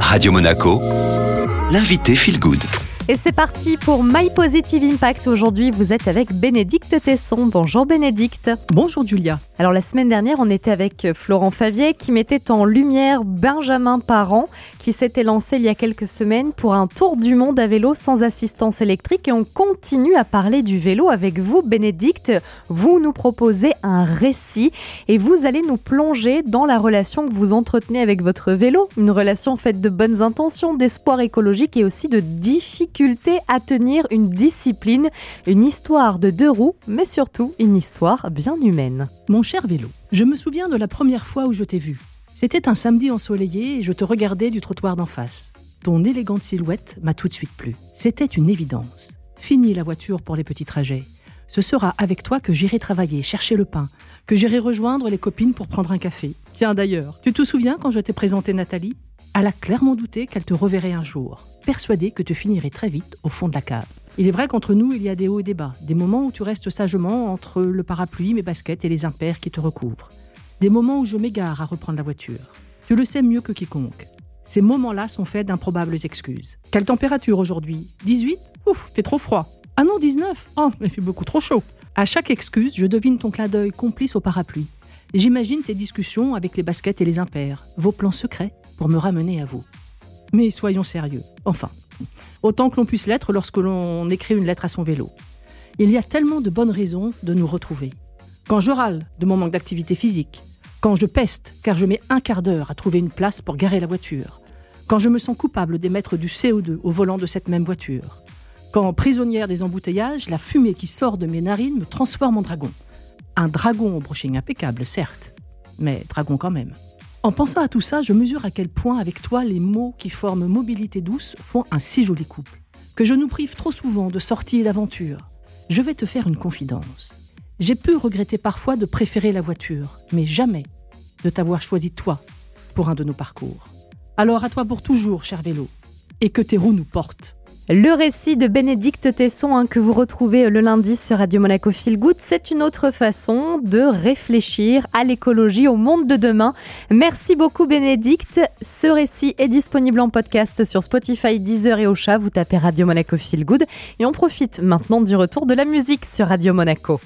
Radio Monaco, l'invité Feel Good. Et c'est parti pour My Positive Impact. Aujourd'hui, vous êtes avec Bénédicte Tesson. Bonjour Bénédicte. Bonjour Julia. Alors la semaine dernière, on était avec Florent Favier qui mettait en lumière Benjamin Parent qui s'était lancé il y a quelques semaines pour un tour du monde à vélo sans assistance électrique et on continue à parler du vélo avec vous Bénédicte. Vous nous proposez un récit et vous allez nous plonger dans la relation que vous entretenez avec votre vélo, une relation faite de bonnes intentions, d'espoir écologique et aussi de difficultés à tenir une discipline, une histoire de deux roues, mais surtout une histoire bien humaine. Mon cher vélo, je me souviens de la première fois où je t'ai vu. C'était un samedi ensoleillé et je te regardais du trottoir d'en face. Ton élégante silhouette m'a tout de suite plu. C'était une évidence. Fini la voiture pour les petits trajets. Ce sera avec toi que j'irai travailler, chercher le pain, que j'irai rejoindre les copines pour prendre un café. Tiens d'ailleurs, tu te souviens quand je t'ai présenté Nathalie? Elle a clairement douté qu'elle te reverrait un jour persuadé que tu finirais très vite au fond de la cave. Il est vrai qu'entre nous, il y a des hauts et des bas, des moments où tu restes sagement entre le parapluie, mes baskets et les impairs qui te recouvrent. Des moments où je m'égare à reprendre la voiture. Tu le sais mieux que quiconque. Ces moments-là sont faits d'improbables excuses. Quelle température aujourd'hui? 18 Ouf, fait trop froid. Ah non, 19 Oh, il fait beaucoup trop chaud. À chaque excuse, je devine ton clin d'œil complice au parapluie. J'imagine tes discussions avec les baskets et les impairs, vos plans secrets pour me ramener à vous. Mais soyons sérieux. Enfin, autant que l'on puisse l'être lorsque l'on écrit une lettre à son vélo. Il y a tellement de bonnes raisons de nous retrouver. Quand je râle de mon manque d'activité physique, quand je peste car je mets un quart d'heure à trouver une place pour garer la voiture, quand je me sens coupable d'émettre du CO2 au volant de cette même voiture, quand, prisonnière des embouteillages, la fumée qui sort de mes narines me transforme en dragon. Un dragon au brushing impeccable, certes, mais dragon quand même. En pensant à tout ça, je mesure à quel point avec toi les mots qui forment mobilité douce font un si joli couple. Que je nous prive trop souvent de sorties et d'aventures. Je vais te faire une confidence. J'ai pu regretter parfois de préférer la voiture, mais jamais de t'avoir choisi toi pour un de nos parcours. Alors à toi pour toujours, cher vélo, et que tes roues nous portent. Le récit de Bénédicte Tesson hein, que vous retrouvez le lundi sur Radio Monaco Feel Good, c'est une autre façon de réfléchir à l'écologie, au monde de demain. Merci beaucoup Bénédicte. Ce récit est disponible en podcast sur Spotify, Deezer et Ocha. Vous tapez Radio Monaco Feel Good et on profite maintenant du retour de la musique sur Radio Monaco.